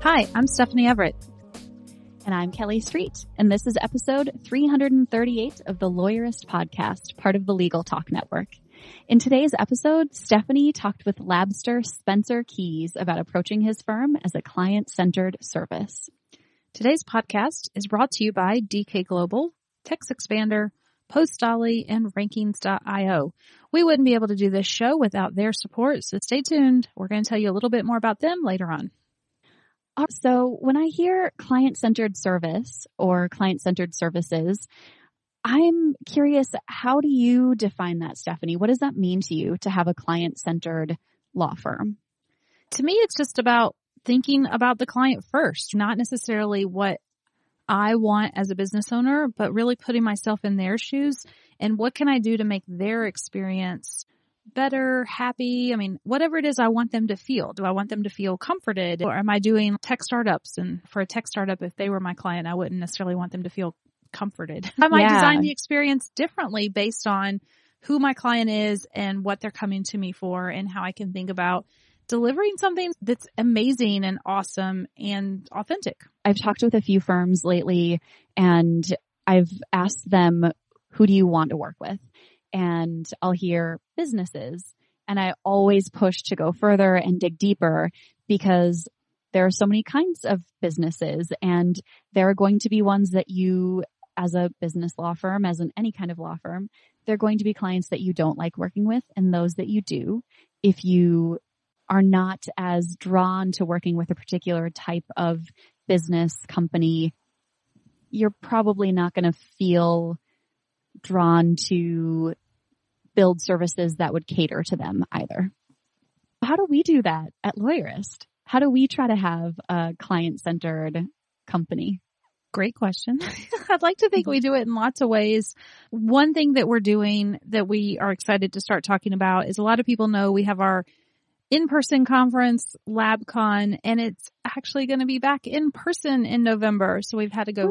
Hi, I'm Stephanie Everett. And I'm Kelly Street, and this is episode 338 of the Lawyerist Podcast, part of the Legal Talk Network. In today's episode, Stephanie talked with Labster Spencer Keys about approaching his firm as a client centered service. Today's podcast is brought to you by DK Global, TextExpander, Postali, and Rankings.io. We wouldn't be able to do this show without their support, so stay tuned. We're going to tell you a little bit more about them later on. So when I hear client centered service or client centered services, I'm curious, how do you define that, Stephanie? What does that mean to you to have a client centered law firm? To me, it's just about thinking about the client first, not necessarily what I want as a business owner, but really putting myself in their shoes and what can I do to make their experience better, happy? I mean, whatever it is I want them to feel. Do I want them to feel comforted or am I doing tech startups? And for a tech startup, if they were my client, I wouldn't necessarily want them to feel comforted. I might yeah. design the experience differently based on who my client is and what they're coming to me for and how I can think about delivering something that's amazing and awesome and authentic. I've talked with a few firms lately and I've asked them, who do you want to work with? And I'll hear businesses and I always push to go further and dig deeper because there are so many kinds of businesses and there are going to be ones that you as a business law firm, as in any kind of law firm, there are going to be clients that you don't like working with and those that you do. If you are not as drawn to working with a particular type of business company, you're probably not going to feel drawn to build services that would cater to them either. How do we do that at Lawyerist? How do we try to have a client centered company? Great question. I'd like to think we do it in lots of ways. One thing that we're doing that we are excited to start talking about is a lot of people know we have our in-person conference, LabCon, and it's actually going to be back in person in November. So we've had to go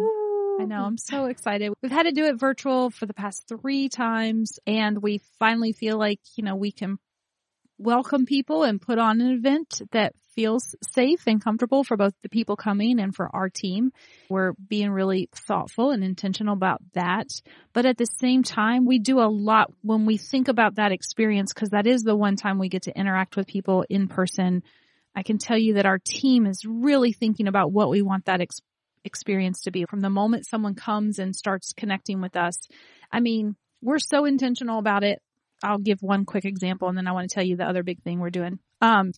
I know. I'm so excited. We've had to do it virtual for the past three times and we finally feel like, you know, we can welcome people and put on an event that feels safe and comfortable for both the people coming and for our team. We're being really thoughtful and intentional about that. But at the same time, we do a lot when we think about that experience because that is the one time we get to interact with people in person. I can tell you that our team is really thinking about what we want that experience experience to be from the moment someone comes and starts connecting with us. I mean, we're so intentional about it. I'll give one quick example and then I want to tell you the other big thing we're doing. Um,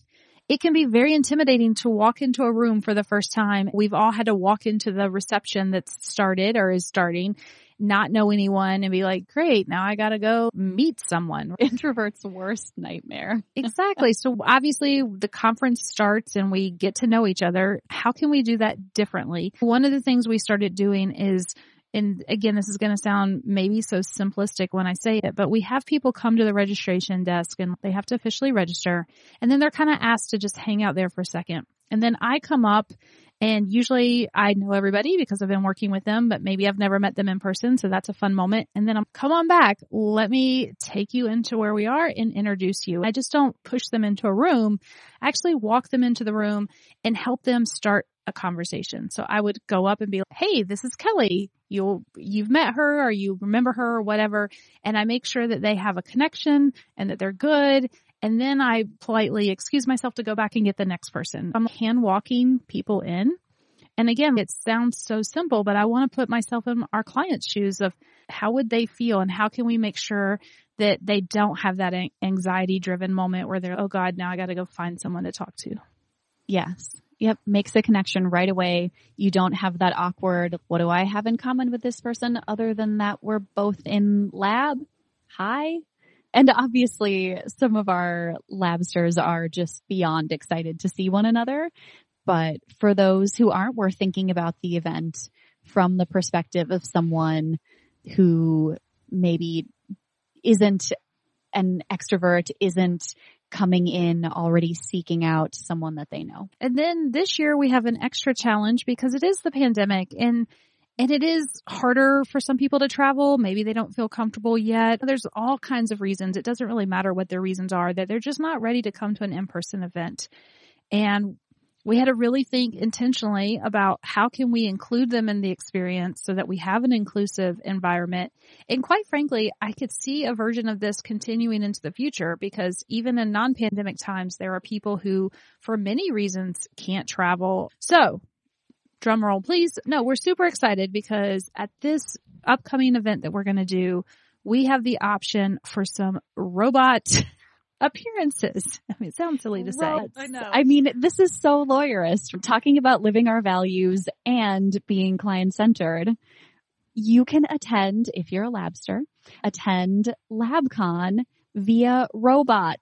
it can be very intimidating to walk into a room for the first time. We've all had to walk into the reception that's started or is starting not know anyone and be like, great, now I gotta go meet someone. Introvert's worst nightmare. exactly. So obviously the conference starts and we get to know each other. How can we do that differently? One of the things we started doing is and again, this is going to sound maybe so simplistic when I say it, but we have people come to the registration desk and they have to officially register and then they're kind of asked to just hang out there for a second. And then I come up and usually I know everybody because I've been working with them, but maybe I've never met them in person. So that's a fun moment. And then I'm, come on back. Let me take you into where we are and introduce you. I just don't push them into a room. I actually walk them into the room and help them start a conversation. So I would go up and be like, Hey, this is Kelly. You'll, you've met her or you remember her or whatever. And I make sure that they have a connection and that they're good and then I politely excuse myself to go back and get the next person. I'm hand walking people in. And again, it sounds so simple, but I want to put myself in our client's shoes of how would they feel and how can we make sure that they don't have that anxiety driven moment where they're, oh God, now I got to go find someone to talk to. Yes. Yep. Makes the connection right away. You don't have that awkward, what do I have in common with this person other than that we're both in lab? Hi. And obviously some of our labsters are just beyond excited to see one another. But for those who aren't, we're thinking about the event from the perspective of someone who maybe isn't an extrovert, isn't coming in already seeking out someone that they know. And then this year we have an extra challenge because it is the pandemic and and it is harder for some people to travel. Maybe they don't feel comfortable yet. There's all kinds of reasons. It doesn't really matter what their reasons are that they're just not ready to come to an in-person event. And we had to really think intentionally about how can we include them in the experience so that we have an inclusive environment. And quite frankly, I could see a version of this continuing into the future because even in non-pandemic times, there are people who, for many reasons, can't travel. So drum roll please. No, we're super excited because at this upcoming event that we're going to do, we have the option for some robot appearances. I mean, it sounds silly to say. I know. I mean, this is so lawyerist. We're talking about living our values and being client centered. You can attend, if you're a labster, attend LabCon via robot.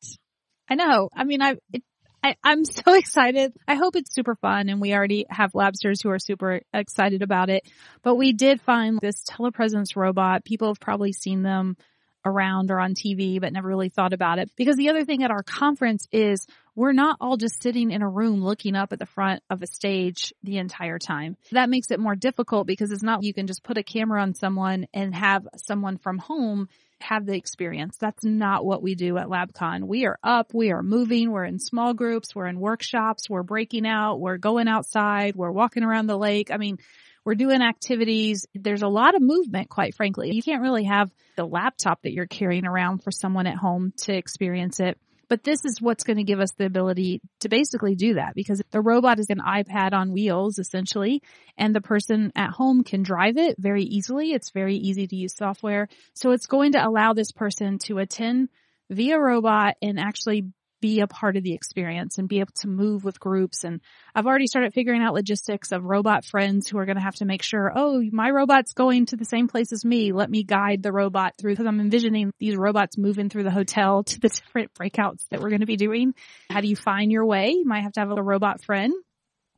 I know. I mean, I, it, I, am so excited. I hope it's super fun and we already have labsters who are super excited about it. But we did find this telepresence robot. People have probably seen them around or on TV, but never really thought about it. Because the other thing at our conference is we're not all just sitting in a room looking up at the front of a stage the entire time. That makes it more difficult because it's not you can just put a camera on someone and have someone from home have the experience. That's not what we do at LabCon. We are up, we are moving, we're in small groups, we're in workshops, we're breaking out, we're going outside, we're walking around the lake. I mean, we're doing activities. There's a lot of movement, quite frankly. You can't really have the laptop that you're carrying around for someone at home to experience it. But this is what's going to give us the ability to basically do that because the robot is an iPad on wheels essentially and the person at home can drive it very easily. It's very easy to use software. So it's going to allow this person to attend via robot and actually be a part of the experience and be able to move with groups. And I've already started figuring out logistics of robot friends who are going to have to make sure, oh, my robot's going to the same place as me. Let me guide the robot through because I'm envisioning these robots moving through the hotel to the different breakouts that we're going to be doing. How do you find your way? You might have to have a robot friend.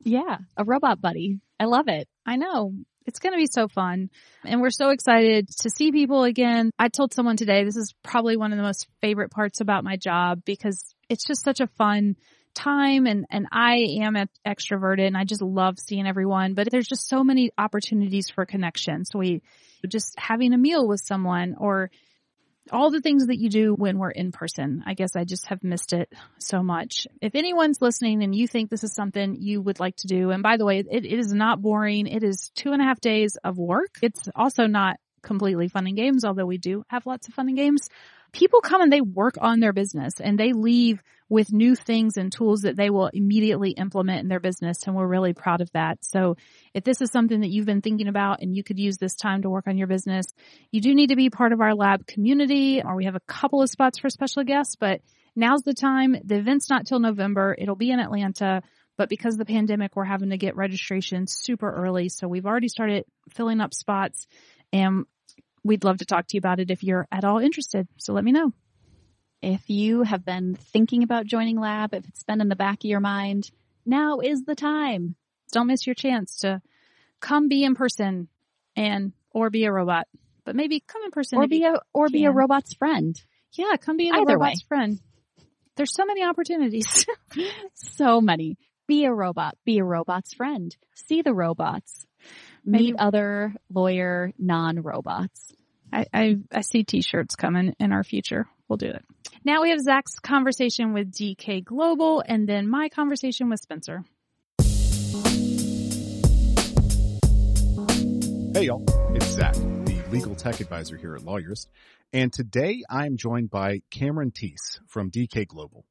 Yeah, a robot buddy. I love it. I know. It's going to be so fun. And we're so excited to see people again. I told someone today, this is probably one of the most favorite parts about my job because it's just such a fun time and, and I am extroverted and I just love seeing everyone, but there's just so many opportunities for connection. So we just having a meal with someone or all the things that you do when we're in person. I guess I just have missed it so much. If anyone's listening and you think this is something you would like to do, and by the way, it, it is not boring. It is two and a half days of work. It's also not completely fun and games, although we do have lots of fun and games people come and they work on their business and they leave with new things and tools that they will immediately implement in their business. And we're really proud of that. So if this is something that you've been thinking about and you could use this time to work on your business, you do need to be part of our lab community or we have a couple of spots for special guests, but now's the time. The event's not till November. It'll be in Atlanta. But because of the pandemic, we're having to get registration super early. So we've already started filling up spots and we'd love to talk to you about it if you're at all interested. So let me know. If you have been thinking about joining Lab, if it's been in the back of your mind, now is the time. Don't miss your chance to come be in person and or be a robot. But maybe come in person or be a or can. be a robot's friend. Yeah, come be a Either robot's way. friend. There's so many opportunities. so many. Be a robot. Be a robot's friend. See the robots meet other lawyer non-robots. I, I, I see t-shirts coming in our future. We'll do it. Now we have Zach's conversation with DK Global and then my conversation with Spencer. Hey y'all, it's Zach, the legal tech advisor here at Lawyerist. And today I'm joined by Cameron Teese from DK Global.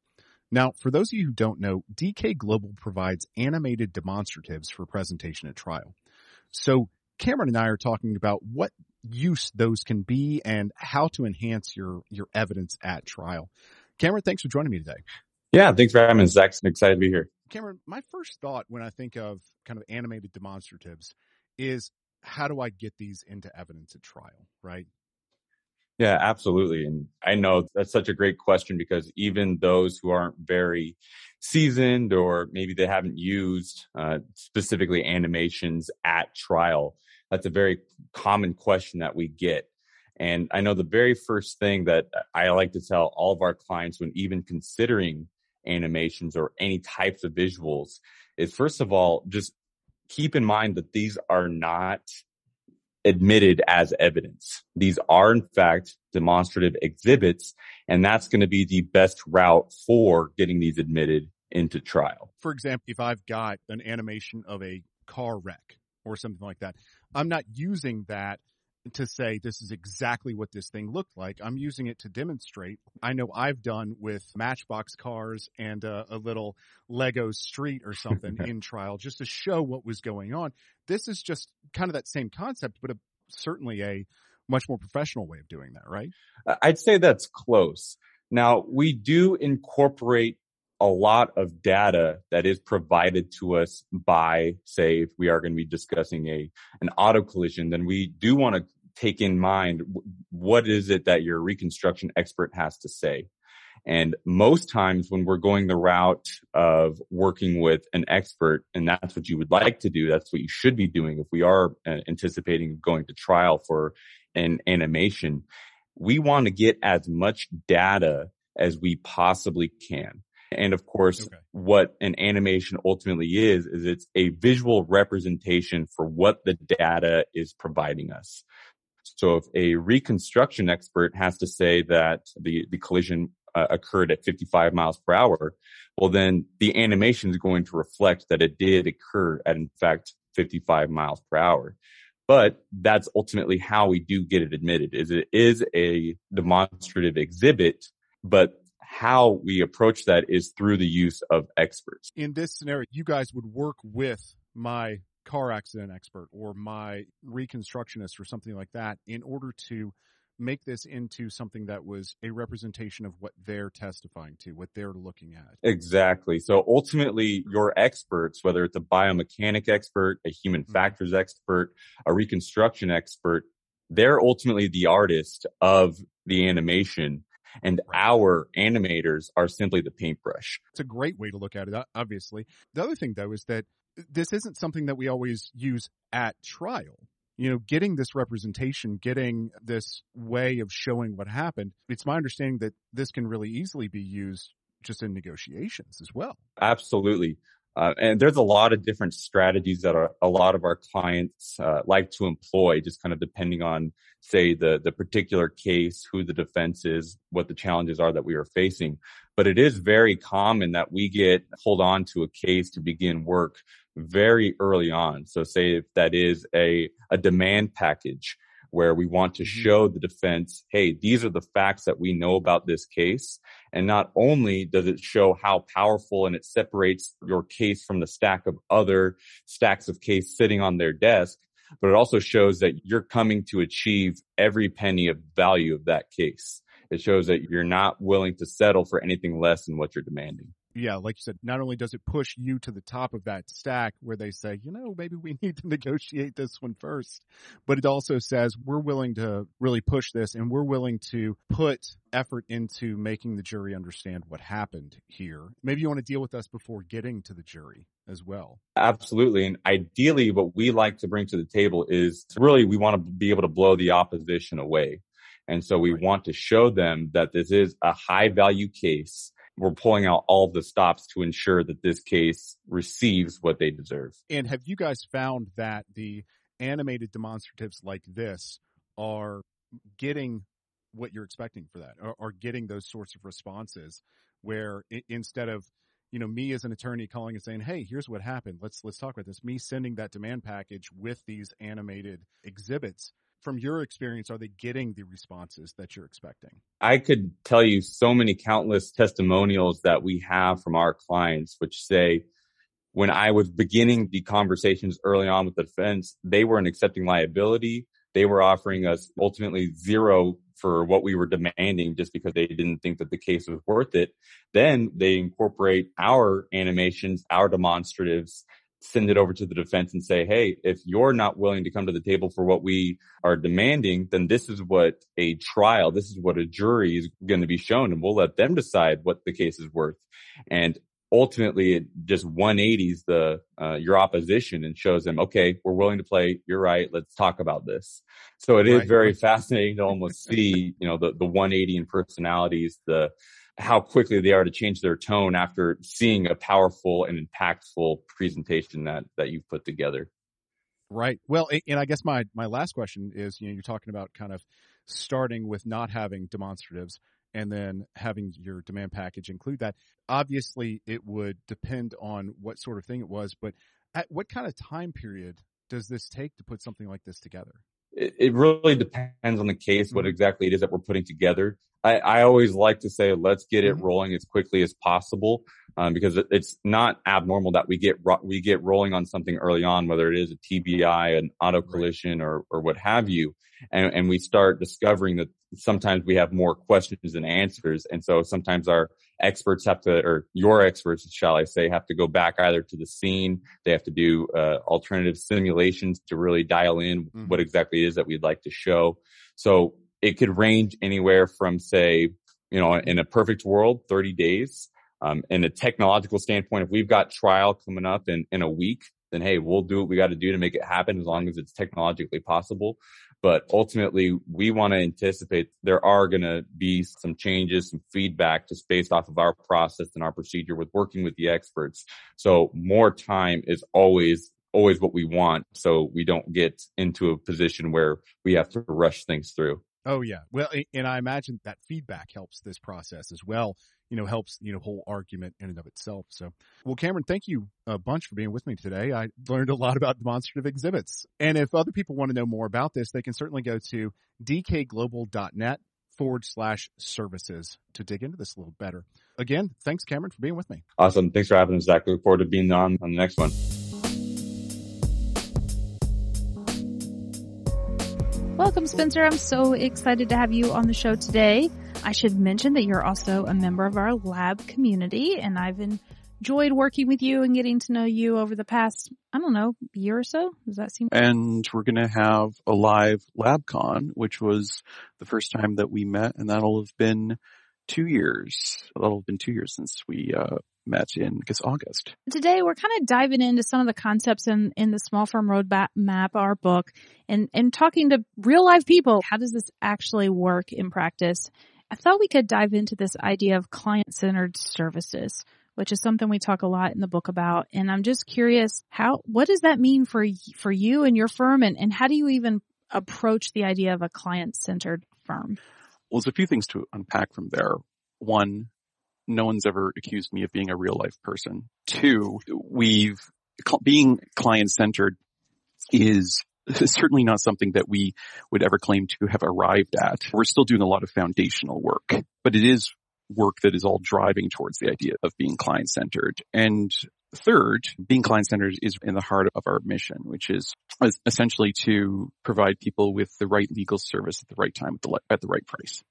Now, for those of you who don't know, DK Global provides animated demonstratives for presentation at trial. So Cameron and I are talking about what use those can be and how to enhance your, your evidence at trial. Cameron, thanks for joining me today. Yeah, thanks for having me, Zach. I'm excited to be here. Cameron, my first thought when I think of kind of animated demonstratives is how do I get these into evidence at trial, right? Yeah, absolutely. And I know that's such a great question because even those who aren't very seasoned or maybe they haven't used uh, specifically animations at trial, that's a very common question that we get. And I know the very first thing that I like to tell all of our clients when even considering animations or any types of visuals is first of all, just keep in mind that these are not admitted as evidence. These are in fact demonstrative exhibits, and that's going to be the best route for getting these admitted into trial. For example, if I've got an animation of a car wreck or something like that, I'm not using that to say this is exactly what this thing looked like. I'm using it to demonstrate. I know I've done with Matchbox cars and a, a little Lego street or something in trial just to show what was going on. This is just kind of that same concept, but a, certainly a much more professional way of doing that, right? I'd say that's close. Now we do incorporate a lot of data that is provided to us by, say, if we are going to be discussing a, an auto collision, then we do want to take in mind what is it that your reconstruction expert has to say. And most times when we're going the route of working with an expert, and that's what you would like to do, that's what you should be doing if we are uh, anticipating going to trial for an animation, we want to get as much data as we possibly can. And of course, okay. what an animation ultimately is, is it's a visual representation for what the data is providing us. So if a reconstruction expert has to say that the, the collision uh, occurred at 55 miles per hour, well, then the animation is going to reflect that it did occur at, in fact, 55 miles per hour. But that's ultimately how we do get it admitted is it is a demonstrative exhibit, but how we approach that is through the use of experts. In this scenario, you guys would work with my car accident expert or my reconstructionist or something like that in order to make this into something that was a representation of what they're testifying to, what they're looking at. Exactly. So ultimately, your experts, whether it's a biomechanic expert, a human mm-hmm. factors expert, a reconstruction expert, they're ultimately the artist of the animation and our animators are simply the paintbrush. It's a great way to look at it, obviously. The other thing though is that this isn't something that we always use at trial. You know, getting this representation, getting this way of showing what happened, it's my understanding that this can really easily be used just in negotiations as well. Absolutely. Uh, and there's a lot of different strategies that are, a lot of our clients uh, like to employ, just kind of depending on, say, the the particular case, who the defense is, what the challenges are that we are facing. But it is very common that we get hold on to a case to begin work very early on. So, say if that is a a demand package where we want to mm-hmm. show the defense, hey, these are the facts that we know about this case. And not only does it show how powerful and it separates your case from the stack of other stacks of case sitting on their desk, but it also shows that you're coming to achieve every penny of value of that case. It shows that you're not willing to settle for anything less than what you're demanding yeah, like you said, not only does it push you to the top of that stack where they say, you know, maybe we need to negotiate this one first, but it also says we're willing to really push this and we're willing to put effort into making the jury understand what happened here. Maybe you want to deal with us before getting to the jury as well. Absolutely. And ideally, what we like to bring to the table is really we want to be able to blow the opposition away. And so we right. want to show them that this is a high value case we're pulling out all the stops to ensure that this case receives what they deserve. And have you guys found that the animated demonstratives like this are getting what you're expecting for that, or, getting those sorts of responses where instead of you know me as an attorney calling and saying hey here's what happened let's let's talk about this me sending that demand package with these animated exhibits from your experience, are they getting the responses that you're expecting? I could tell you so many countless testimonials that we have from our clients, which say, when I was beginning the conversations early on with the defense, they weren't accepting liability. They were offering us ultimately zero for what we were demanding just because they didn't think that the case was worth it. Then they incorporate our animations, our demonstratives, send it over to the defense and say, Hey, if you're not willing to come to the table for what we are demanding, then this is what a trial, this is what a jury is going to be shown and we'll let them decide what the case is worth. And ultimately it just 180s the uh, your opposition and shows them okay we're willing to play you're right let's talk about this so it is right. very fascinating to almost see you know the the 180 in personalities the how quickly they are to change their tone after seeing a powerful and impactful presentation that that you've put together right well and i guess my my last question is you know you're talking about kind of starting with not having demonstratives and then having your demand package include that. Obviously, it would depend on what sort of thing it was, but at what kind of time period does this take to put something like this together? It, it really depends on the case, what mm-hmm. exactly it is that we're putting together. I, I always like to say, let's get it mm-hmm. rolling as quickly as possible, um, because it, it's not abnormal that we get ro- we get rolling on something early on, whether it is a TBI, an auto collision, or or what have you, and, and we start discovering that sometimes we have more questions than answers, and so sometimes our experts have to, or your experts, shall I say, have to go back either to the scene, they have to do uh, alternative simulations to really dial in mm-hmm. what exactly it is that we'd like to show. So it could range anywhere from say, you know, in a perfect world, 30 days. Um, in a technological standpoint, if we've got trial coming up in, in a week, then hey, we'll do what we got to do to make it happen as long as it's technologically possible. But ultimately, we want to anticipate there are going to be some changes, some feedback just based off of our process and our procedure with working with the experts. So more time is always always what we want so we don't get into a position where we have to rush things through. Oh yeah. Well, and I imagine that feedback helps this process as well. You know, helps, you know, whole argument in and of itself. So, well, Cameron, thank you a bunch for being with me today. I learned a lot about demonstrative exhibits. And if other people want to know more about this, they can certainly go to dkglobal.net forward slash services to dig into this a little better. Again, thanks, Cameron, for being with me. Awesome. Thanks for having us, Zach. Look forward to being on on the next one. Welcome, Spencer. I'm so excited to have you on the show today. I should mention that you're also a member of our lab community, and I've enjoyed working with you and getting to know you over the past, I don't know, year or so. Does that seem? And we're going to have a live LabCon, which was the first time that we met, and that'll have been two years. That'll have been two years since we uh, met in, I guess, August. Today, we're kind of diving into some of the concepts in, in the Small Firm Roadmap, map, our book, and, and talking to real life people. How does this actually work in practice? I thought we could dive into this idea of client centered services, which is something we talk a lot in the book about. And I'm just curious, how, what does that mean for, for you and your firm? And, and how do you even approach the idea of a client centered firm? Well, there's a few things to unpack from there. One, no one's ever accused me of being a real life person. Two, we've, being client centered is certainly not something that we would ever claim to have arrived at. We're still doing a lot of foundational work, but it is work that is all driving towards the idea of being client centered. And Third, being client centered is in the heart of our mission, which is essentially to provide people with the right legal service at the right time at the, at the right price.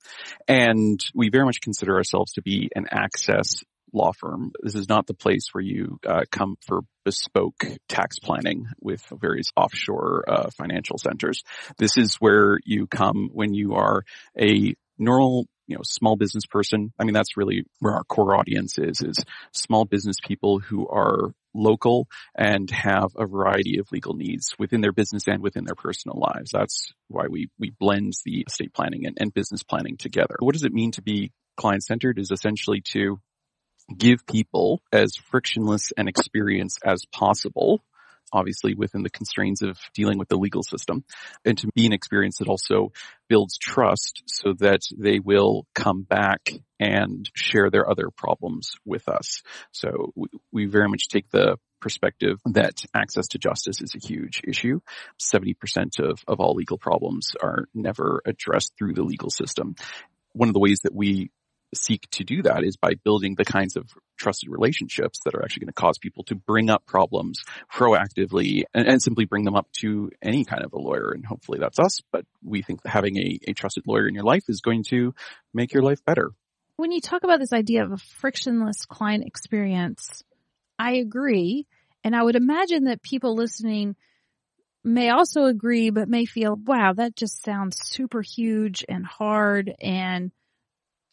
And we very much consider ourselves to be an access law firm. This is not the place where you uh, come for bespoke tax planning with various offshore uh, financial centers. This is where you come when you are a normal you know, small business person. I mean, that's really where our core audience is, is small business people who are local and have a variety of legal needs within their business and within their personal lives. That's why we, we blend the estate planning and, and business planning together. What does it mean to be client centered is essentially to give people as frictionless an experience as possible obviously within the constraints of dealing with the legal system and to be an experience that also builds trust so that they will come back and share their other problems with us. So we, we very much take the perspective that access to justice is a huge issue. 70% of, of all legal problems are never addressed through the legal system. One of the ways that we seek to do that is by building the kinds of trusted relationships that are actually going to cause people to bring up problems proactively and, and, simply bring them up to any kind of a lawyer. And hopefully that's us. But we think having a, a trusted lawyer in your life is going to make your life better. When you talk about this idea of a frictionless client experience, I agree. And I would imagine that people listening may also agree, but may feel, wow, that just sounds super huge and hard and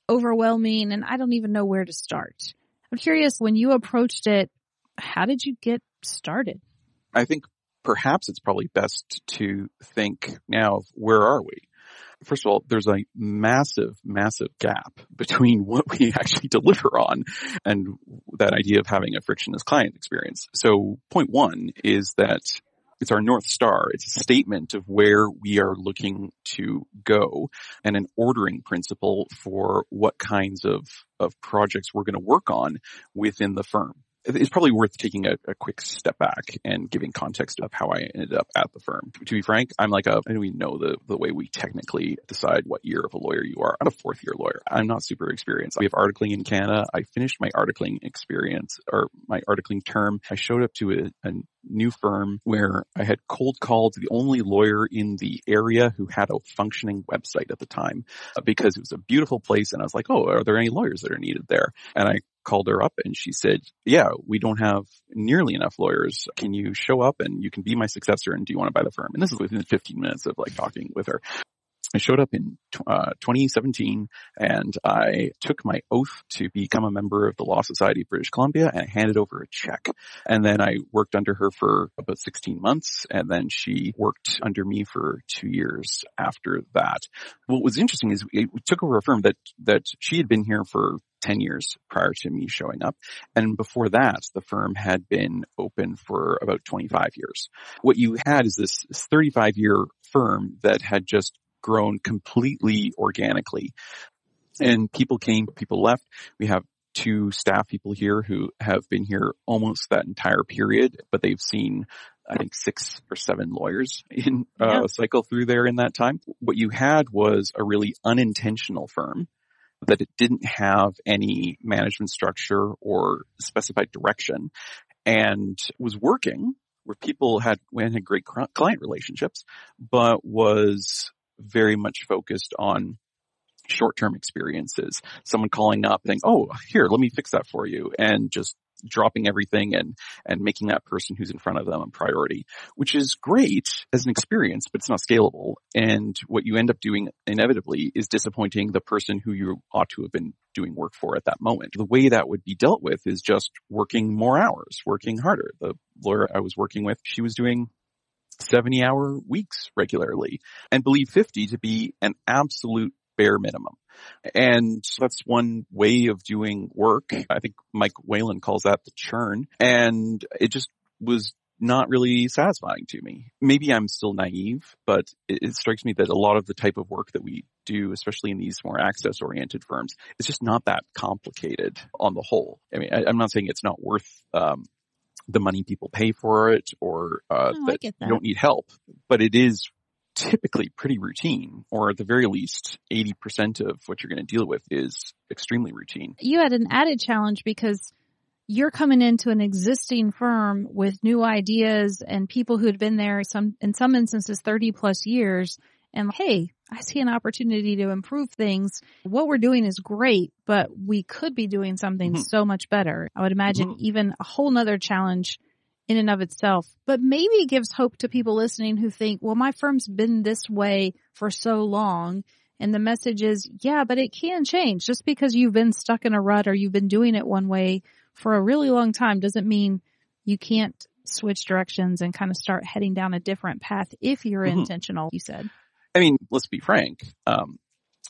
overwhelming. And I don't even know where to start. I'm curious when you approached it, how did you get started? I think perhaps it's probably best to think now of where are we? First of all, there's a massive, massive gap between what we actually deliver on and that idea of having a frictionless client experience. So point one is that it's our North Star. It's a statement of where we are looking to go and an ordering principle for what kinds of, of projects we're going to work on within the firm it's probably worth taking a, a, quick step back and giving context of how I ended up at the firm. To be frank, I'm like a, don't even know the, the way we technically decide what year of a lawyer you are. I'm a fourth year lawyer. I'm not super experienced. We have articling in Canada. I finished my articling experience or my articling term. I showed up to a, a new firm where I had cold called the only lawyer in the area who had a functioning website at the time uh, because it was a beautiful place. And I was like, Oh, are there any lawyers that are needed there? And I called her up and she said, yeah, we don't have nearly enough lawyers. Can you show up and you can be my successor and do you want to buy the firm? And this is within 15 minutes of like talking with her. I showed up in uh, 2017 and I took my oath to become a member of the Law Society of British Columbia and I handed over a check. And then I worked under her for about 16 months and then she worked under me for two years after that. What was interesting is we took over a firm that, that she had been here for 10 years prior to me showing up. And before that, the firm had been open for about 25 years. What you had is this 35 year firm that had just grown completely organically. And people came, people left. We have two staff people here who have been here almost that entire period, but they've seen I think six or seven lawyers in uh, yeah. cycle through there in that time. What you had was a really unintentional firm that it didn't have any management structure or specified direction and was working where people had, had great client relationships, but was very much focused on short-term experiences. Someone calling up saying, oh, here, let me fix that for you. And just dropping everything and, and making that person who's in front of them a priority, which is great as an experience, but it's not scalable. And what you end up doing inevitably is disappointing the person who you ought to have been doing work for at that moment. The way that would be dealt with is just working more hours, working harder. The lawyer I was working with, she was doing 70 hour weeks regularly and believe 50 to be an absolute bare minimum. And that's one way of doing work. I think Mike Whelan calls that the churn. And it just was not really satisfying to me. Maybe I'm still naive, but it, it, strikes me that a lot of the type of work that we do, especially in these more access oriented firms, it's just not that complicated on the whole. I mean, I, am not saying it's not worth, um, the money people pay for it or, uh, that, that you don't need help, but it is typically pretty routine, or at the very least, 80% of what you're going to deal with is extremely routine. You had an added challenge because you're coming into an existing firm with new ideas and people who had been there some, in some instances 30 plus years. And hey, I see an opportunity to improve things. What we're doing is great, but we could be doing something mm-hmm. so much better. I would imagine mm-hmm. even a whole nother challenge in and of itself, but maybe it gives hope to people listening who think, well, my firm's been this way for so long. And the message is, yeah, but it can change. Just because you've been stuck in a rut or you've been doing it one way for a really long time doesn't mean you can't switch directions and kind of start heading down a different path if you're mm-hmm. intentional, you said. I mean, let's be frank. Um,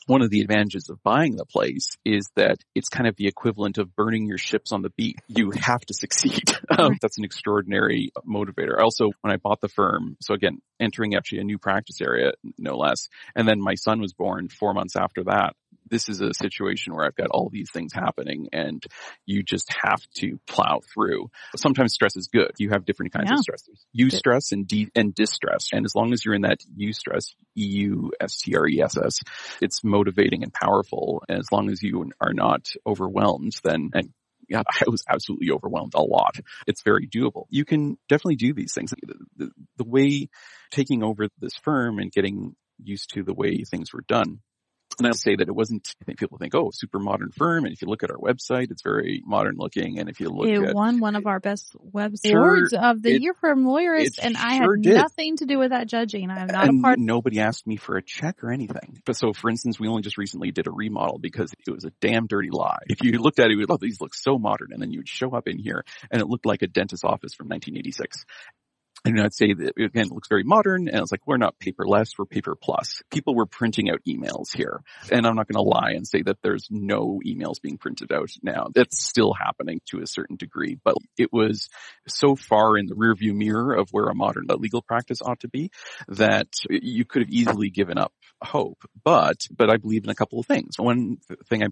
one of the advantages of buying the place is that it's kind of the equivalent of burning your ships on the beach. You have to succeed. Um, that's an extraordinary motivator. Also, when I bought the firm, so again, entering actually a new practice area, no less, and then my son was born four months after that this is a situation where I've got all these things happening and you just have to plow through. Sometimes stress is good. You have different kinds yeah. of stress. Eustress and de- and distress. And as long as you're in that eustress, E-U-S-T-R-E-S-S, it's motivating and powerful. And as long as you are not overwhelmed, then, and yeah, I was absolutely overwhelmed a lot. It's very doable. You can definitely do these things. The, the, the way taking over this firm and getting used to the way things were done And I'll say that it wasn't, I think people think, oh, super modern firm. And if you look at our website, it's very modern looking. And if you look it at. won one of our best web Sure, awards of the it- year from Lawyerist, and I sure had did. nothing to do with that judging. I am not and a part. nobody asked me for a check or anything. But so, for instance, we only just recently did a remodel because it was a damn dirty lie. If you looked at it, you would, oh, these look so modern. And then you would show up in here and it looked like a dentist's office from 1986. And I'd say that again, it looks very modern. And it's like, we're not paperless, we're paper plus. People were printing out emails here. And I'm not going to lie and say that there's no emails being printed out now. That's still happening to a certain degree, but it was so far in the rearview mirror of where a modern uh, legal practice ought to be that you could have easily given up hope. But, but I believe in a couple of things. One thing I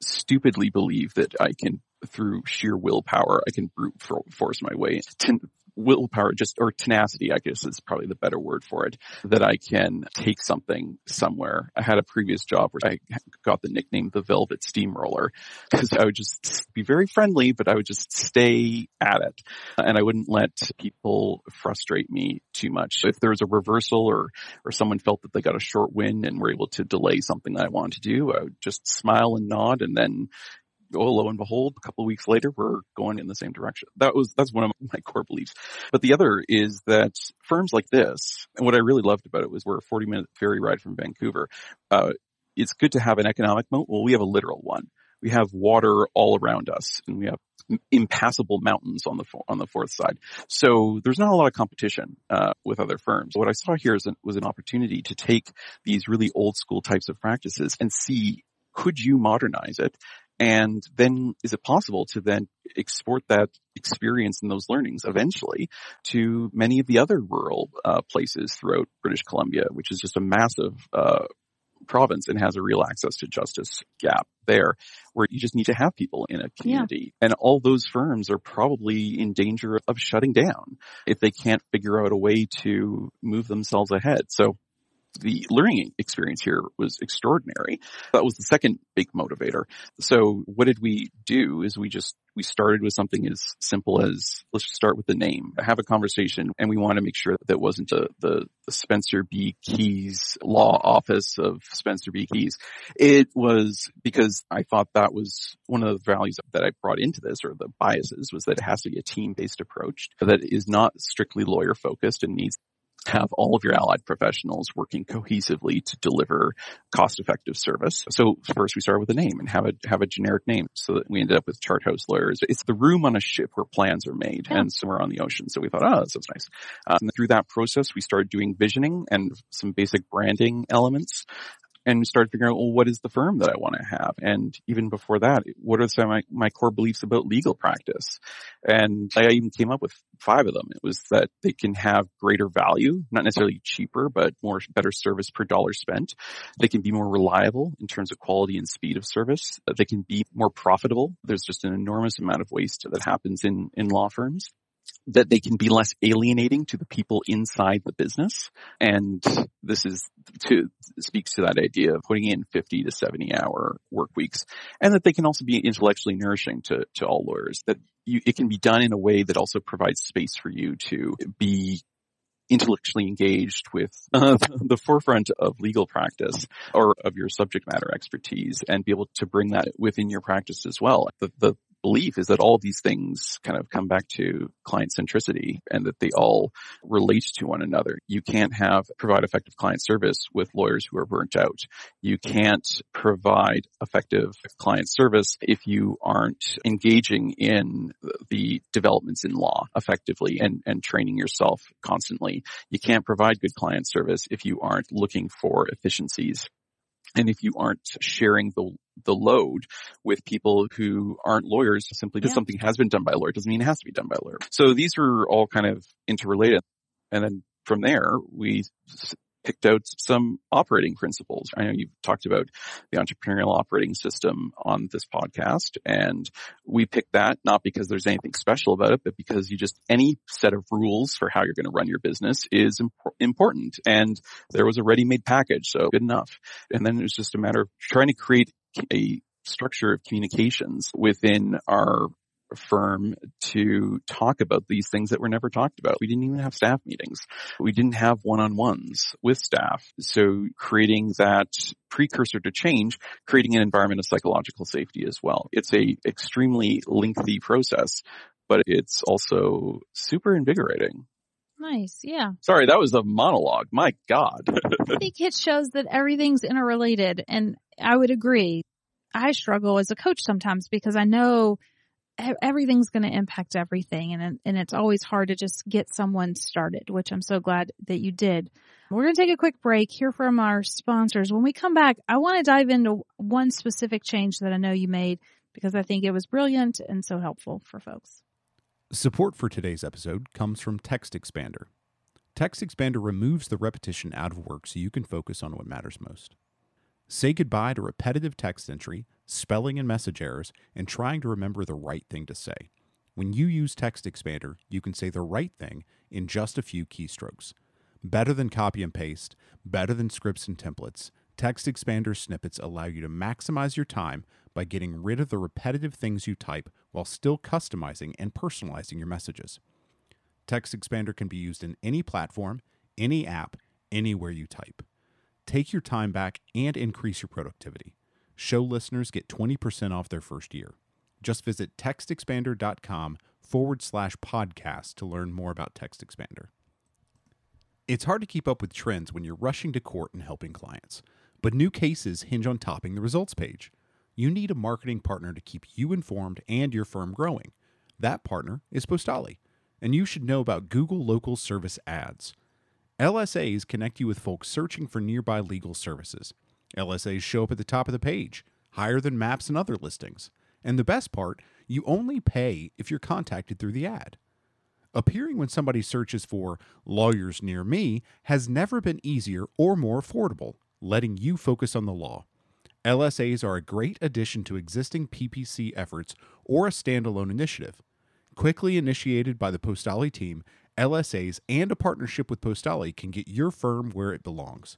stupidly believe that I can, through sheer willpower, I can brute force my way to willpower, just, or tenacity, I guess is probably the better word for it, that I can take something somewhere. I had a previous job where I got the nickname the Velvet Steamroller because I would just be very friendly, but I would just stay at it and I wouldn't let people frustrate me too much. So if there was a reversal or, or someone felt that they got a short win and were able to delay something that I wanted to do, I would just smile and nod and then oh, lo and behold, a couple of weeks later, we're going in the same direction. That was, that's one of my core beliefs. But the other is that firms like this, and what I really loved about it was we're a 40 minute ferry ride from Vancouver. Uh, it's good to have an economic moat. Well, we have a literal one. We have water all around us and we have impassable mountains on the on the fourth side. So there's not a lot of competition uh, with other firms. What I saw here an, was an opportunity to take these really old school types of practices and see could you modernize it, and then is it possible to then export that experience and those learnings eventually to many of the other rural uh, places throughout British Columbia, which is just a massive uh, province and has a real access to justice gap there where you just need to have people in a community. And all those firms are probably in danger of shutting down if they can't figure out a way to move themselves ahead. So the learning experience here was extraordinary. That was the second big motivator. So what did we do is we just, we started with something as simple as let's just start with the name, have a conversation and we want to make sure that that wasn't a, the, the Spencer B. Keys law office of Spencer B. Keys. It was because I thought that was one of the values that I brought into this or the biases was that it has to be a team based approach that is not strictly lawyer focused and needs have all of your allied professionals working cohesively to deliver cost-effective service. So first we started with a name and have a have a generic name so that we ended up with chart house lawyers. It's the room on a ship where plans are made Yeah. and somewhere on the ocean. So we thought, oh, that sounds nice. Uh, and through that process, we started doing visioning and some basic branding elements and started figuring out, well, what is the firm that I want to have? And even before that, what are some of my, my core beliefs about legal practice? And I even came up with five of them. It was that they can have greater value, not necessarily cheaper, but more better service per dollar spent. They can be more reliable in terms of quality and speed of service. They can be more profitable. There's just an enormous amount of waste that happens in, in law firms that they can be less alienating to the people inside the business. And this is to speaks to that idea of putting in 50 to 70 hour work weeks and that they can also be intellectually nourishing to, to all lawyers that you, it can be done in a way that also provides space for you to be intellectually engaged with uh, the forefront of legal practice or of your subject matter expertise and be able to bring that within your practice as well. The, the belief is that all these things kind of come back to client centricity and that they all relate to one another. You can't have provide effective client service with lawyers who are burnt out. You can't provide effective client service if you aren't engaging in the developments in law effectively and, and training yourself constantly. You can't provide good client service if you aren't looking for efficiencies and if you aren't sharing the the load with people who aren't lawyers simply because Yeah. something has been done by a lawyer doesn't mean it has to be done by a lawyer. So these are all kind of interrelated. And then from there, we picked out some operating principles. I know you've talked about the entrepreneurial operating system on this podcast and we picked that not because there's anything special about it, but because you just, any set of rules for how you're going to run your business is impor- important. And there was a ready-made package, so good enough. And then it was just a matter of trying to create a structure of communications within our firm to talk about these things that were never talked about. We didn't even have staff meetings. We didn't have one-on-ones with staff. So creating that precursor to change, creating an environment of psychological safety as well. It's a extremely lengthy process, but it's also super invigorating. Nice. Yeah. Sorry, that was a monologue. My God. I think it shows that everything's interrelated and I would agree. I struggle as a coach sometimes because I know everything's going to impact everything and and it's always hard to just get someone started, which I'm so glad that you did. We're going to take a quick break, hear from our sponsors. When we come back, I want to dive into one specific change that I know you made because I think it was brilliant and so helpful for folks. Support for today's episode comes from TextExpander. Text Expander removes the repetition out of work so you can focus on what matters most. Say goodbye to repetitive text entry, spelling and message errors, and trying to remember the right thing to say. When you use TextExpander, you can say the right thing in just a few keystrokes. Better than copy and paste, better than scripts and templates, TextExpander snippets allow you to maximize your time by getting rid of the repetitive things you type while still customizing and personalizing your messages. TextExpander can be used in any platform, any app, anywhere you type. Take your time back and increase your productivity. Show listeners get 20% off their first year. Just visit textexpander.com forward slash podcast to learn more about TextExpander. It's hard to keep up with trends when you're rushing to court and helping clients, but new cases hinge on topping the results page. You need a marketing partner to keep you informed and your firm growing. That partner is Postali, and you should know about Google Local Service Ads. LSAs connect you with folks searching for nearby legal services. LSAs show up at the top of the page, higher than maps and other listings. And the best part, you only pay if you're contacted through the ad. Appearing when somebody searches for lawyers near me has never been easier or more affordable, letting you focus on the law. LSAs are a great addition to existing PPC efforts or a standalone initiative. Quickly initiated by the Postali team, LSAs, and a partnership with Postali can get your firm where it belongs.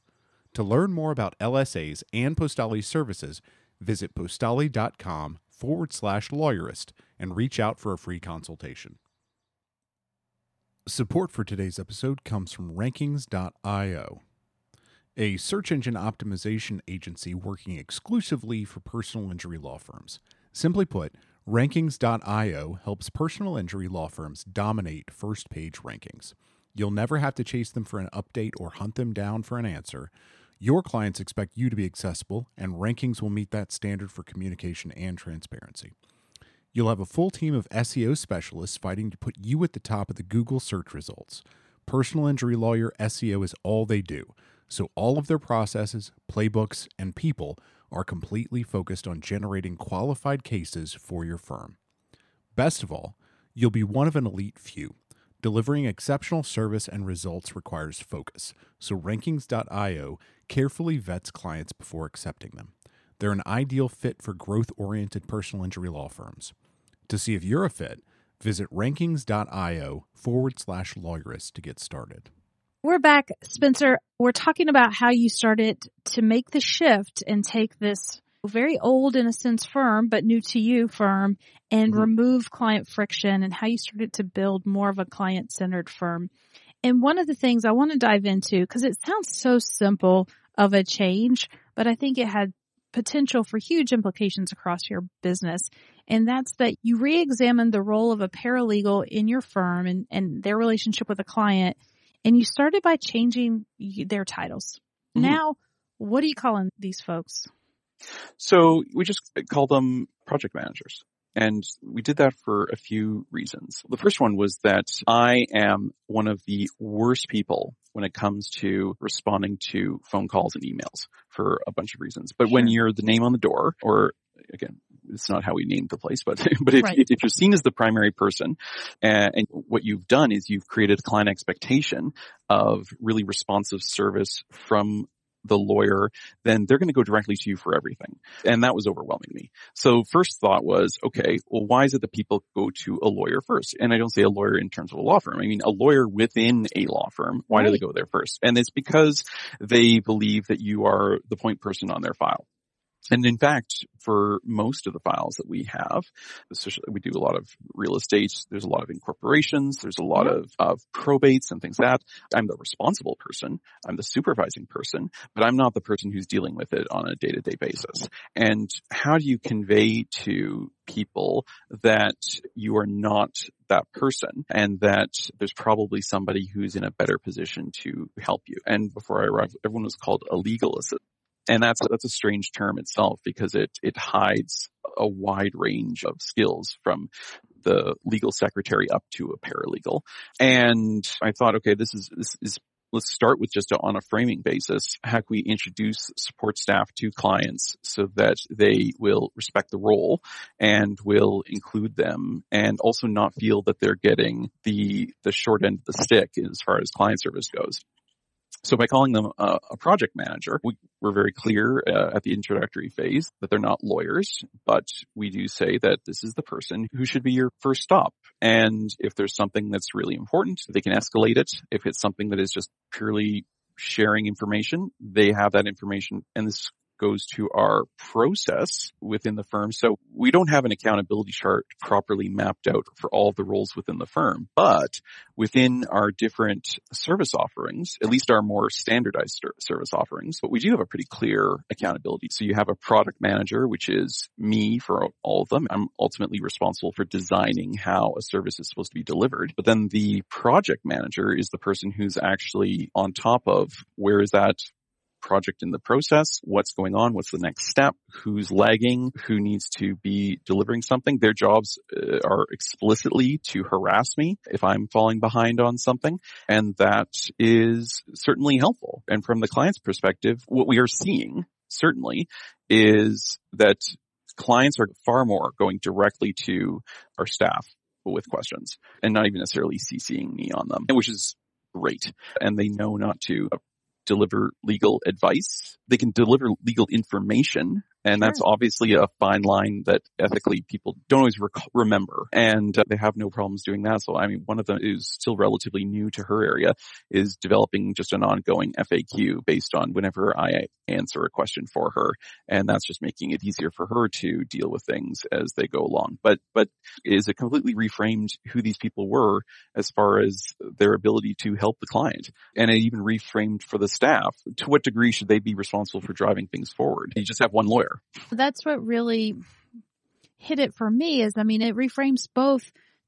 To learn more about LSAs and Postali's services, visit postali.com forward slash lawyerist and reach out for a free consultation. Support for today's episode comes from Rankings.io, a search engine optimization agency working exclusively for personal injury law firms. Simply put, Rankings.io helps personal injury law firms dominate first page rankings. You'll never have to chase them for an update or hunt them down for an answer. Your clients expect you to be accessible, and Rankings will meet that standard for communication and transparency. You'll have a full team of SEO specialists fighting to put you at the top of the Google search results. Personal injury lawyer SEO is all they do, so all of their processes, playbooks, and people are completely focused on generating qualified cases for your firm. Best of all, you'll be one of an elite few. Delivering exceptional service and results requires focus, so Rankings.io carefully vets clients before accepting them. They're an ideal fit for growth oriented personal injury law firms. To see if you're a fit, visit rankings.io forward slash lawyerist to get started. We're back, Spencer. We're talking about how you started to make the shift and take this very old in a sense firm, but new to you firm and mm-hmm. remove client friction and how you started to build more of a client centered firm. And one of the things I want to dive into, because it sounds so simple of a change, but I think it had potential for huge implications across your business. And that's that you re-examine the role of a paralegal in your firm and, and their relationship with a client and you started by changing their titles. Mm-hmm. Now, what are you calling these folks? So we just call them project managers. And we did that for a few reasons. The first one was that I am one of the worst people when it comes to responding to phone calls and emails for a bunch of reasons. But sure. when you're the name on the door or again, it's not how we named the place, but but if, right. if you're seen as the primary person, and, and, what you've done is you've created a client expectation of really responsive service from the lawyer, then they're going to go directly to you for everything. And that was overwhelming me. So first thought was, okay, well, why is it that people go to a lawyer first? And I don't say a lawyer in terms of a law firm. I mean, a lawyer within a law firm. Why right. do they go there first? And it's because they believe that you are the point person on their file. And in fact, for most of the files that we have, we do a lot of real estate. There's a lot of incorporations. There's a lot mm-hmm. of, of probates and things like that. I'm the responsible person. I'm the supervising person, but I'm not the person who's dealing with it on a day to day basis. And how do you convey to people that you are not that person and that there's probably somebody who's in a better position to help you. And before I arrived, everyone was called a legal assistant and that's that's a strange term itself because it it hides a wide range of skills from the legal secretary up to a paralegal. And I thought, okay, this is this is let's start with just on a framing basis. How can we introduce support staff to clients so that they will respect the role and will include them and also not feel that they're getting the, the short end of the stick as far as client service goes. So by calling them a, a project manager, we, are very clear uh, at the introductory phase that they're not lawyers, but we do say that this is the person who should be your first stop. And if there's something that's really important, they can escalate it. If it's something that is just purely sharing information, they have that information and this goes to our process within the firm. So we don't have an accountability chart properly mapped out for all the roles within the firm, but within our different service offerings, at least our more standardized service offerings, but we do have a pretty clear accountability. So you have a product manager, which is me for all of them. I'm ultimately responsible for designing how a service is supposed to be delivered. But then the project manager is the person who's actually on top of where is that project in the process, what's going on, what's the next step, who's lagging, who needs to be delivering something. Their jobs uh, are explicitly to harass me if I'm falling behind on something. And that is certainly helpful. And from the client's perspective, what we are seeing certainly is that clients are far more going directly to our staff with questions and not even necessarily CCing me on them, which is great. And they know not to deliver legal advice. They can deliver legal information and sure. that's obviously a fine line that ethically people don't always rec- remember. And uh, they have no problems doing that. So, I mean, one of them is still relatively new to her area is developing just an ongoing FAQ based on whenever I answer a question for her. And that's just making it easier for her to deal with things as they go along. But, but is it completely reframed who these people were as far as their ability to help the client? And it even reframed for the staff. To what degree should they be responsible for driving things forward? You just have one lawyer. That's what really hit it for me is, I mean, it reframes both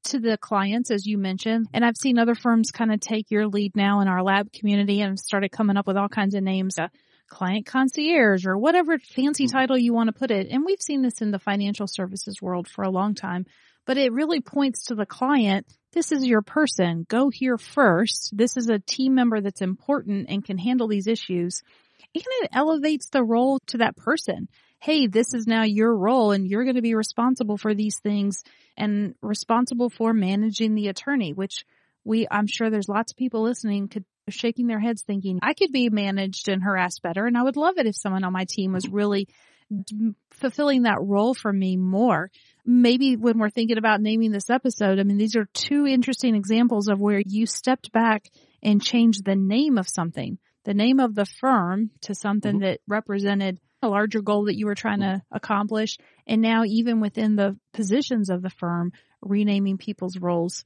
to the clients, as you mentioned. And I've seen other firms kind of take your lead now in our lab community and started coming up with all kinds of names, uh, client concierge or whatever fancy mm-hmm. title you want to put it. And we've seen this in the financial services world for a long time, but it really points to the client. This is your person. Go here first. This is a team member that's important and can handle these issues. And it elevates the role to that person hey, this is now your role and you're going to be responsible for these things and responsible for managing the attorney, which we, I'm sure there's lots of people listening could shaking their heads thinking I could be managed and harassed better. And I would love it if someone on my team was really fulfilling that role for me more. Maybe when we're thinking about naming this episode, I mean, these are two interesting examples of where you stepped back and changed the name of something, the name of the firm to something mm-hmm. that represented a larger goal that you were trying to accomplish. And now even within the positions of the firm, renaming people's roles.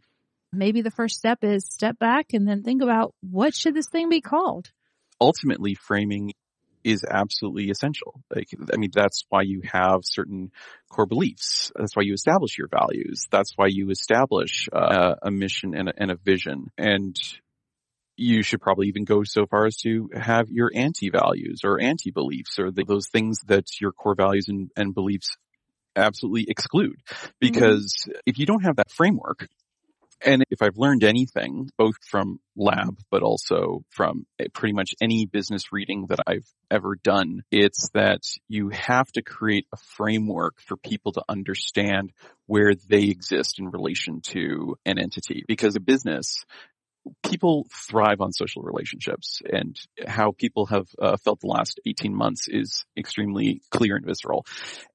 Maybe the first step is step back and then think about what should this thing be called? Ultimately, framing is absolutely essential. Like, I mean, that's why you have certain core beliefs. That's why you establish your values. That's why you establish uh, a mission and a, and a vision. And you should probably even go so far as to have your anti-values or anti-beliefs or the, those things that your core values and, and beliefs absolutely exclude. Mm-hmm. Because mm-hmm. if you don't have that framework, and if I've learned anything, both from lab, but also from pretty much any business reading that I've ever done, it's that you have to create a framework for people to understand where they exist in relation to an entity. Because a business people thrive on social relationships and how people have uh, felt the last 18 months is extremely clear and visceral.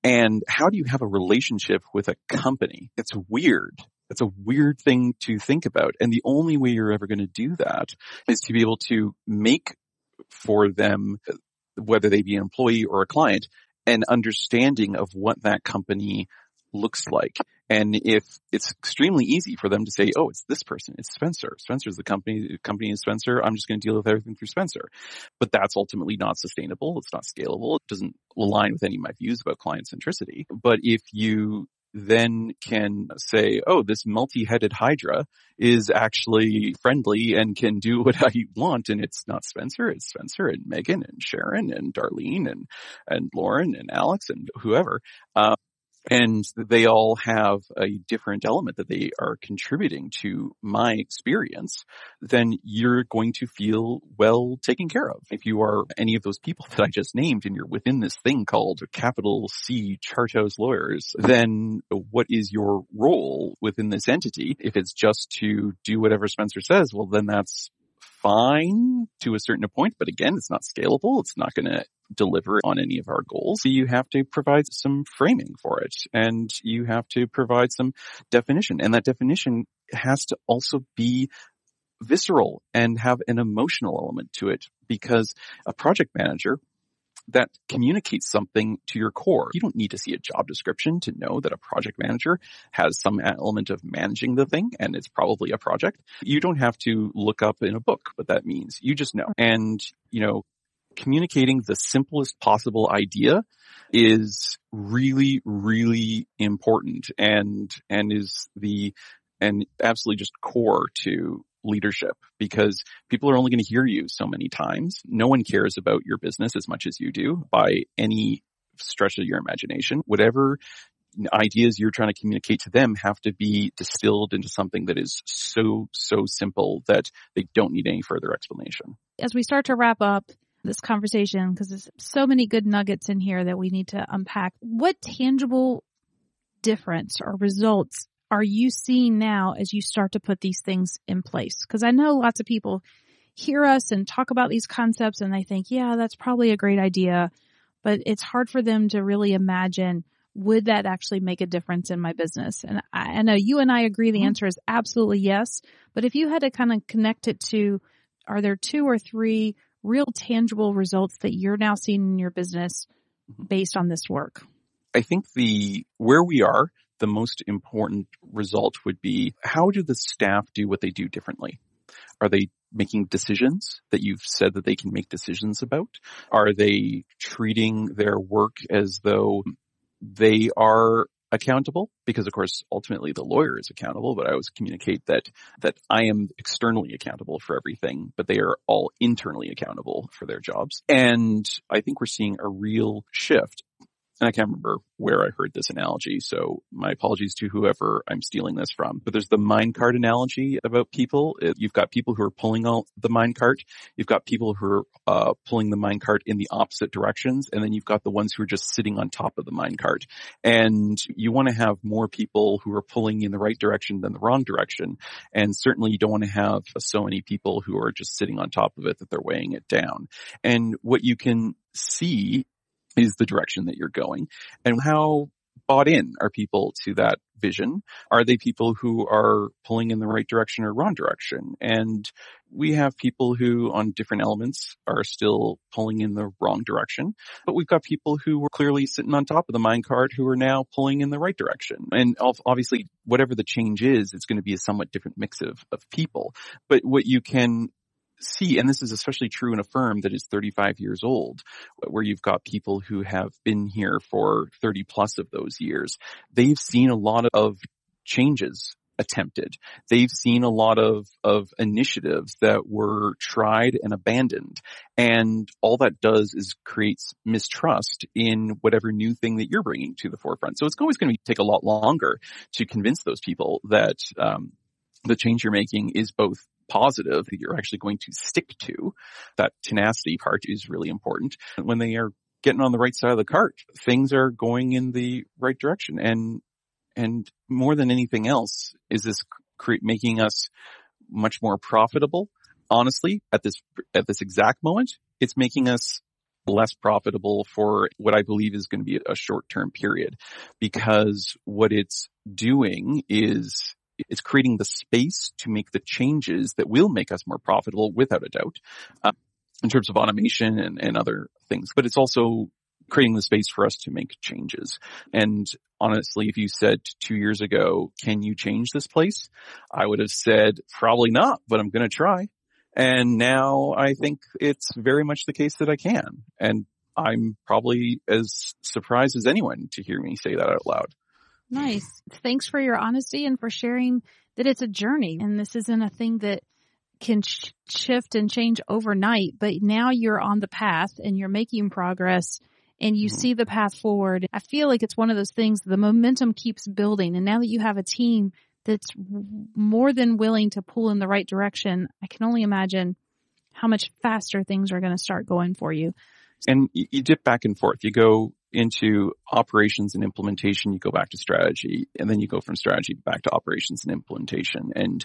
And how do you have a relationship with a company? It's weird. It's a weird thing to think about. And the only way you're ever going to do that is to be able to make for them, whether they be an employee or a client, an understanding of what that company looks like. And if it's extremely easy for them to say, oh, it's this person, it's Spencer. Spencer's the company, the company is Spencer. I'm just going to deal with everything through Spencer. But that's ultimately not sustainable. It's not scalable. It doesn't align with any of my views about client centricity. But if you then can say, oh, this multi-headed Hydra is actually friendly and can do what I want. And it's not Spencer, it's Spencer and Megan and Sharon and Darlene and, and Lauren and Alex and whoever. Uh, and they all have a different element that they are contributing to my experience, then you're going to feel well taken care of. If you are any of those people that I just named and you're within this thing called capital C Charthouse lawyers, then what is your role within this entity? If it's just to do whatever Spencer says, well, then that's fine to a certain point, but again, it's not scalable. It's not going to deliver on any of our goals. You have to provide some framing for it and you have to provide some definition and that definition has to also be visceral and have an emotional element to it because a project manager that communicates something to your core. You don't need to see a job description to know that a project manager has some element of managing the thing and it's probably a project. You don't have to look up in a book what that means. You just know. And, you know, communicating the simplest possible idea is really, really important and, and is the, and absolutely just core to leadership because people are only going to hear you so many times. No one cares about your business as much as you do by any stretch of your imagination. Whatever ideas you're trying to communicate to them have to be distilled into something that is so, so simple that they don't need any further explanation. As we start to wrap up, this conversation because there's so many good nuggets in here that we need to unpack. What tangible difference or results are you seeing now as you start to put these things in place? Because I know lots of people hear us and talk about these concepts and they think, yeah, that's probably a great idea, but it's hard for them to really imagine would that actually make a difference in my business? And I, I know you and I agree the mm-hmm. answer is absolutely yes. But if you had to kind of connect it to, are there two or three real tangible results that you're now seeing in your business mm-hmm. based on this work? I think the where we are, the most important result would be how do the staff do what they do differently? Are they making decisions that you've said that they can make decisions about? Are they treating their work as though they are accountable because of course ultimately the lawyer is accountable but i always communicate that that i am externally accountable for everything but they are all internally accountable for their jobs. And i think we're seeing a real shift and I can't remember where I heard this analogy, so my apologies to whoever I'm stealing this from. But there's the minecart analogy about people. You've got people who are pulling out the minecart. You've got people who are uh, pulling the minecart in the opposite directions, and then you've got the ones who are just sitting on top of the minecart. And you want to have more people who are pulling in the right direction than the wrong direction. And certainly you don't want to have so many people who are just sitting on top of it that they're weighing it down. And what you can see is the direction that you're going and how bought in are people to that vision? Are they people who are pulling in the right direction or wrong direction? And we have people who on different elements are still pulling in the wrong direction, but we've got people who were clearly sitting on top of the minecart who are now pulling in the right direction. And obviously whatever the change is, it's going to be a somewhat different mix of, of people. But what you can see, and this is especially true in a firm that is 35 years old, where you've got people who have been here for 30 plus of those years. They've seen a lot of changes attempted. They've seen a lot of, of initiatives that were tried and abandoned. And all that does is creates mistrust in whatever new thing that you're bringing to the forefront. So it's always going to take a lot longer to convince those people that, um, the change you're making is both positive that you're actually going to stick to. That tenacity part is really important. When they are getting on the right side of the cart, things are going in the right direction. And, and more than anything else is this create, making us much more profitable. Honestly, at this, at this exact moment, it's making us less profitable for what I believe is going to be a short term period because what it's doing is it's creating the space to make the changes that will make us more profitable without a doubt. Uh, in terms of automation and, and other things, but it's also creating the space for us to make changes. And honestly, if you said two years ago, can you change this place? I would have said probably not, but I'm going to try. And now I think it's very much the case that I can. And I'm probably as surprised as anyone to hear me say that out loud. Nice. Thanks for your honesty and for sharing that it's a journey and this isn't a thing that can sh- shift and change overnight, but now you're on the path and you're making progress and you mm-hmm. see the path forward. I feel like it's one of those things, the momentum keeps building. And now that you have a team that's more than willing to pull in the right direction, I can only imagine how much faster things are going to start going for you. And you, you dip back and forth. You go into operations and implementation, you go back to strategy, and then you go from strategy back to operations and implementation. And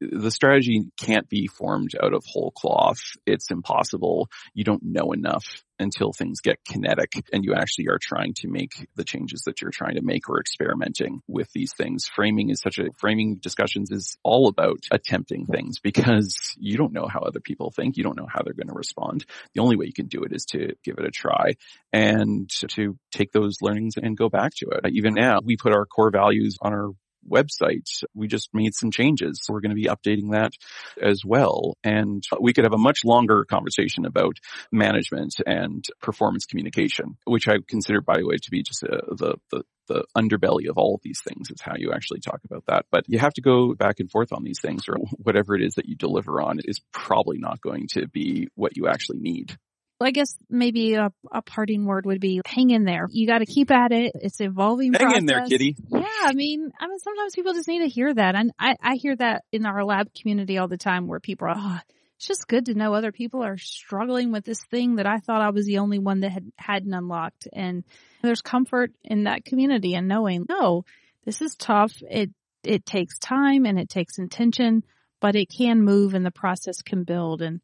the strategy can't be formed out of whole cloth. It's impossible. You don't know enough until things get kinetic and you actually are trying to make the changes that you're trying to make or experimenting with these things. Framing is such a, framing discussions is all about attempting things because you don't know how other people think. You don't know how they're going to respond. The only way you can do it is to give it a try and to take those learnings and go back to it. Even now, we put our core values on our website. We just made some changes. So we're going to be updating that as well. And we could have a much longer conversation about management and performance communication, which I consider, by the way, to be just uh, the, the, the underbelly of all of these things is how you actually talk about that. But you have to go back and forth on these things or whatever it is that you deliver on is probably not going to be what you actually need. I guess maybe a, a parting word would be hang in there. You got to keep at it. It's evolving. Hang process. in there, kitty. Yeah, I mean, I mean, sometimes people just need to hear that, and I, I hear that in our lab community all the time, where people are, oh, it's just good to know other people are struggling with this thing that I thought I was the only one that had hadn't unlocked, and there's comfort in that community and knowing, no, this is tough. It it takes time and it takes intention, but it can move and the process can build and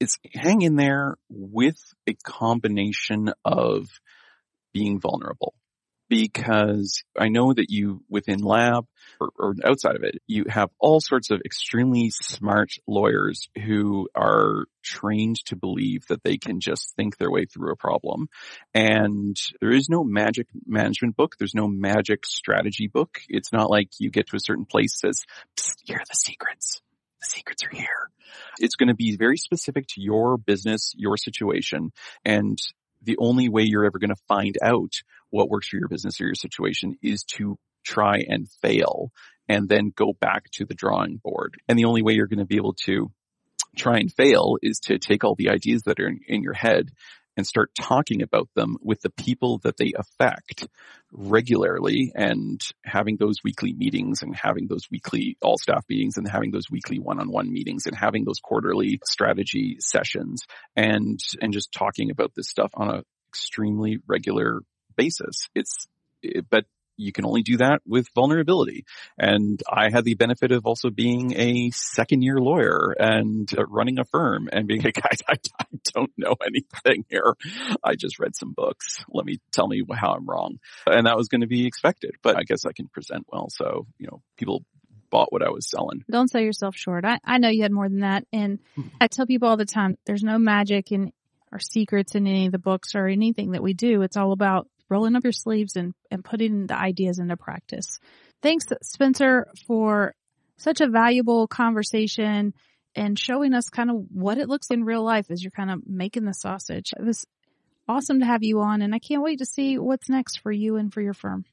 it's hang in there with a combination of being vulnerable. Because I know that you within lab or, or, outside of it, you have all sorts of extremely smart lawyers who are trained to believe that they can just think their way through a problem. And there is no magic management book. There's no magic strategy book. It's not like you get to a certain place that says, here are the secrets the secrets are here. It's going to be very specific to your business, your situation, and the only way you're ever going to find out what works for your business or your situation is to try and fail and then go back to the drawing board. And the only way you're going to be able to try and fail is to take all the ideas that are in, in your head and start talking about them with the people that they affect regularly and having those weekly meetings and having those weekly all staff meetings and having those weekly one-on-one meetings and having those quarterly strategy sessions and, and just talking about this stuff on a extremely regular basis. It's, but you can only do that with vulnerability. And I had the benefit of also being a second year lawyer and uh, running a firm and being like, guys, I, I don't know anything here. I just read some books. Let me tell me how I'm wrong. And that was going to be expected, but I guess I can present well. So, you know, people bought what I was selling. Don't sell yourself short. I, I know you had more than that. And. I tell people all the time, there's no magic in our secrets in any of the books or anything that we do. It's all about rolling up your sleeves and, and putting the ideas into practice. Thanks, Spencer, for such a valuable conversation and showing us kind of what it looks in real life as you're kind of making the sausage. It was awesome to have you on and I can't wait to see what's next for you and for your firm.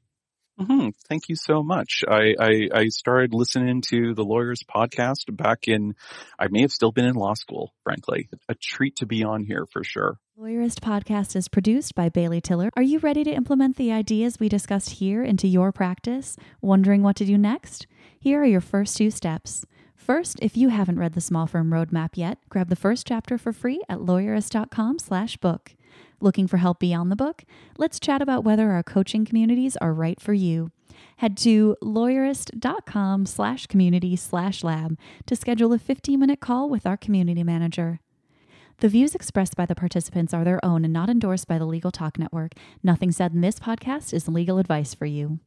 Mm-hmm. Thank you so much. I, I, I, started listening to the Lawyerist podcast back in, I may have still been in law school, frankly. A treat to be on here for sure. Lawyerist podcast is produced by Bailey Tiller. Are you ready to implement the ideas we discussed here into your practice? Wondering what to do next? Here are your first two steps. First, if you haven't read the Small Firm Roadmap yet, grab the first chapter for free at lawyerist.com slash book. Looking for help beyond the book? Let's chat about whether our coaching communities are right for you. Head to lawyerist.com slash community slash lab to schedule a 15 minute call with our community manager. The views expressed by the participants are their own and not endorsed by the Legal Talk Network. Nothing said in this podcast is legal advice for you.